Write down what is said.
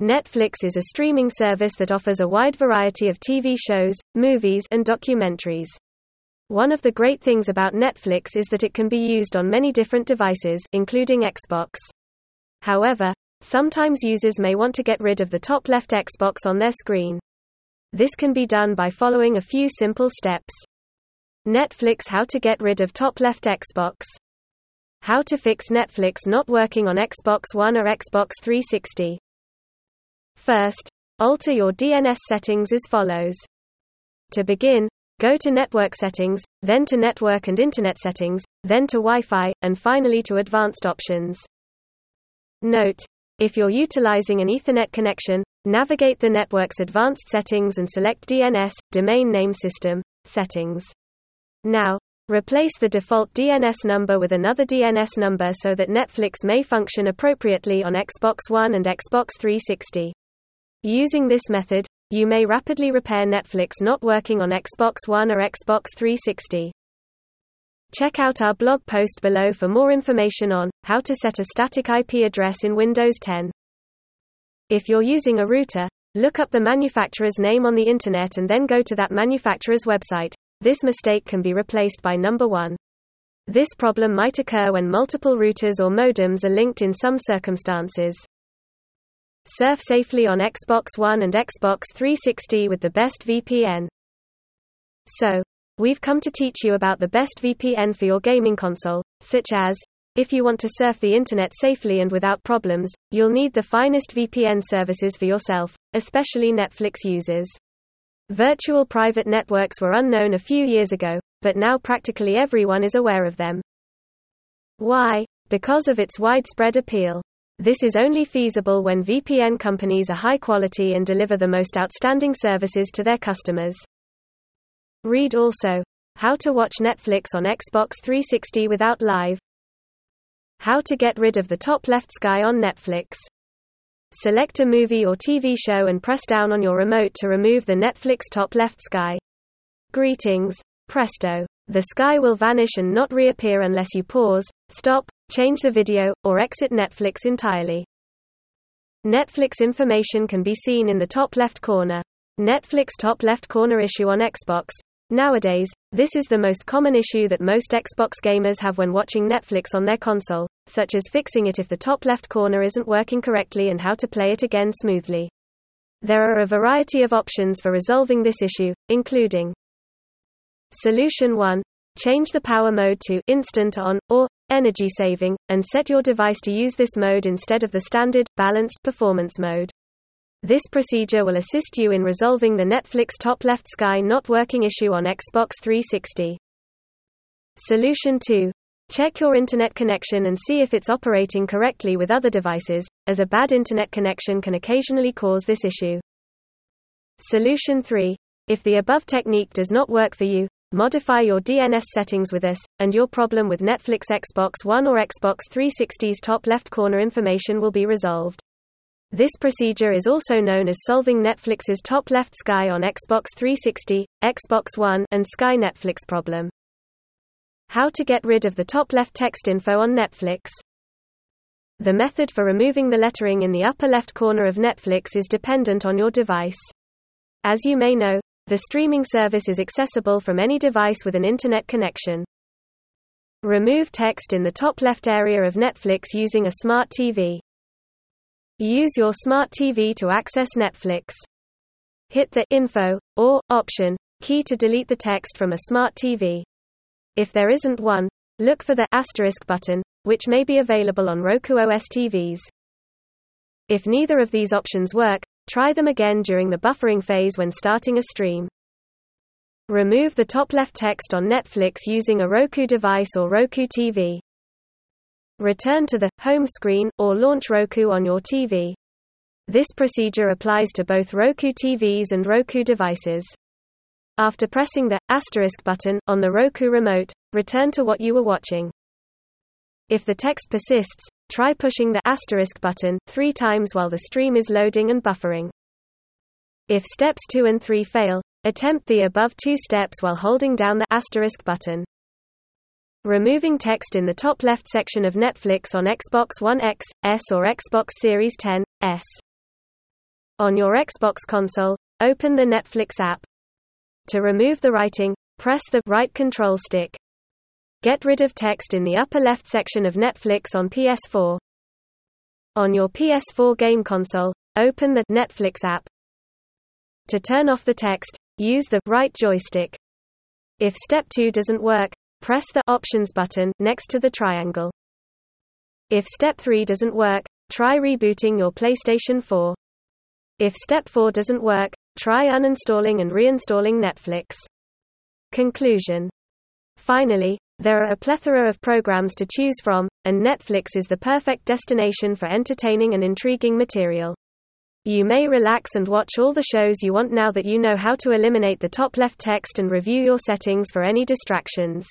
Netflix is a streaming service that offers a wide variety of TV shows, movies, and documentaries. One of the great things about Netflix is that it can be used on many different devices, including Xbox. However, sometimes users may want to get rid of the top left Xbox on their screen. This can be done by following a few simple steps. Netflix How to get rid of top left Xbox. How to fix Netflix not working on Xbox One or Xbox 360. First, alter your DNS settings as follows. To begin, go to Network Settings, then to Network and Internet Settings, then to Wi-Fi, and finally to Advanced Options. Note, if you're utilizing an Ethernet connection, navigate the network's advanced settings and select DNS, Domain Name System, Settings. Now, replace the default DNS number with another DNS number so that Netflix may function appropriately on Xbox One and Xbox 360. Using this method, you may rapidly repair Netflix not working on Xbox One or Xbox 360. Check out our blog post below for more information on how to set a static IP address in Windows 10. If you're using a router, look up the manufacturer's name on the internet and then go to that manufacturer's website. This mistake can be replaced by number 1. This problem might occur when multiple routers or modems are linked in some circumstances. Surf safely on Xbox One and Xbox 360 with the best VPN. So, we've come to teach you about the best VPN for your gaming console, such as if you want to surf the internet safely and without problems, you'll need the finest VPN services for yourself, especially Netflix users. Virtual private networks were unknown a few years ago, but now practically everyone is aware of them. Why? Because of its widespread appeal. This is only feasible when VPN companies are high quality and deliver the most outstanding services to their customers. Read also How to watch Netflix on Xbox 360 without live. How to get rid of the top left sky on Netflix. Select a movie or TV show and press down on your remote to remove the Netflix top left sky. Greetings. Presto. The sky will vanish and not reappear unless you pause, stop, change the video, or exit Netflix entirely. Netflix information can be seen in the top left corner. Netflix top left corner issue on Xbox. Nowadays, this is the most common issue that most Xbox gamers have when watching Netflix on their console, such as fixing it if the top left corner isn't working correctly and how to play it again smoothly. There are a variety of options for resolving this issue, including Solution 1. Change the power mode to instant on, or energy saving, and set your device to use this mode instead of the standard, balanced performance mode. This procedure will assist you in resolving the Netflix top left sky not working issue on Xbox 360. Solution 2. Check your internet connection and see if it's operating correctly with other devices, as a bad internet connection can occasionally cause this issue. Solution 3. If the above technique does not work for you, Modify your DNS settings with us, and your problem with Netflix Xbox One or Xbox 360's top left corner information will be resolved. This procedure is also known as solving Netflix's top left sky on Xbox 360, Xbox One, and Sky Netflix problem. How to get rid of the top left text info on Netflix. The method for removing the lettering in the upper left corner of Netflix is dependent on your device. As you may know, the streaming service is accessible from any device with an internet connection. Remove text in the top left area of Netflix using a smart TV. Use your smart TV to access Netflix. Hit the Info or Option key to delete the text from a smart TV. If there isn't one, look for the asterisk button, which may be available on Roku OS TVs. If neither of these options work, Try them again during the buffering phase when starting a stream. Remove the top left text on Netflix using a Roku device or Roku TV. Return to the home screen or launch Roku on your TV. This procedure applies to both Roku TVs and Roku devices. After pressing the asterisk button on the Roku remote, return to what you were watching. If the text persists, Try pushing the asterisk button three times while the stream is loading and buffering. If steps 2 and 3 fail, attempt the above two steps while holding down the asterisk button. Removing text in the top left section of Netflix on Xbox One X, S or Xbox Series 10, S. On your Xbox console, open the Netflix app. To remove the writing, press the right control stick. Get rid of text in the upper left section of Netflix on PS4. On your PS4 game console, open the Netflix app. To turn off the text, use the right joystick. If step 2 doesn't work, press the Options button next to the triangle. If step 3 doesn't work, try rebooting your PlayStation 4. If step 4 doesn't work, try uninstalling and reinstalling Netflix. Conclusion Finally, there are a plethora of programs to choose from, and Netflix is the perfect destination for entertaining and intriguing material. You may relax and watch all the shows you want now that you know how to eliminate the top left text and review your settings for any distractions.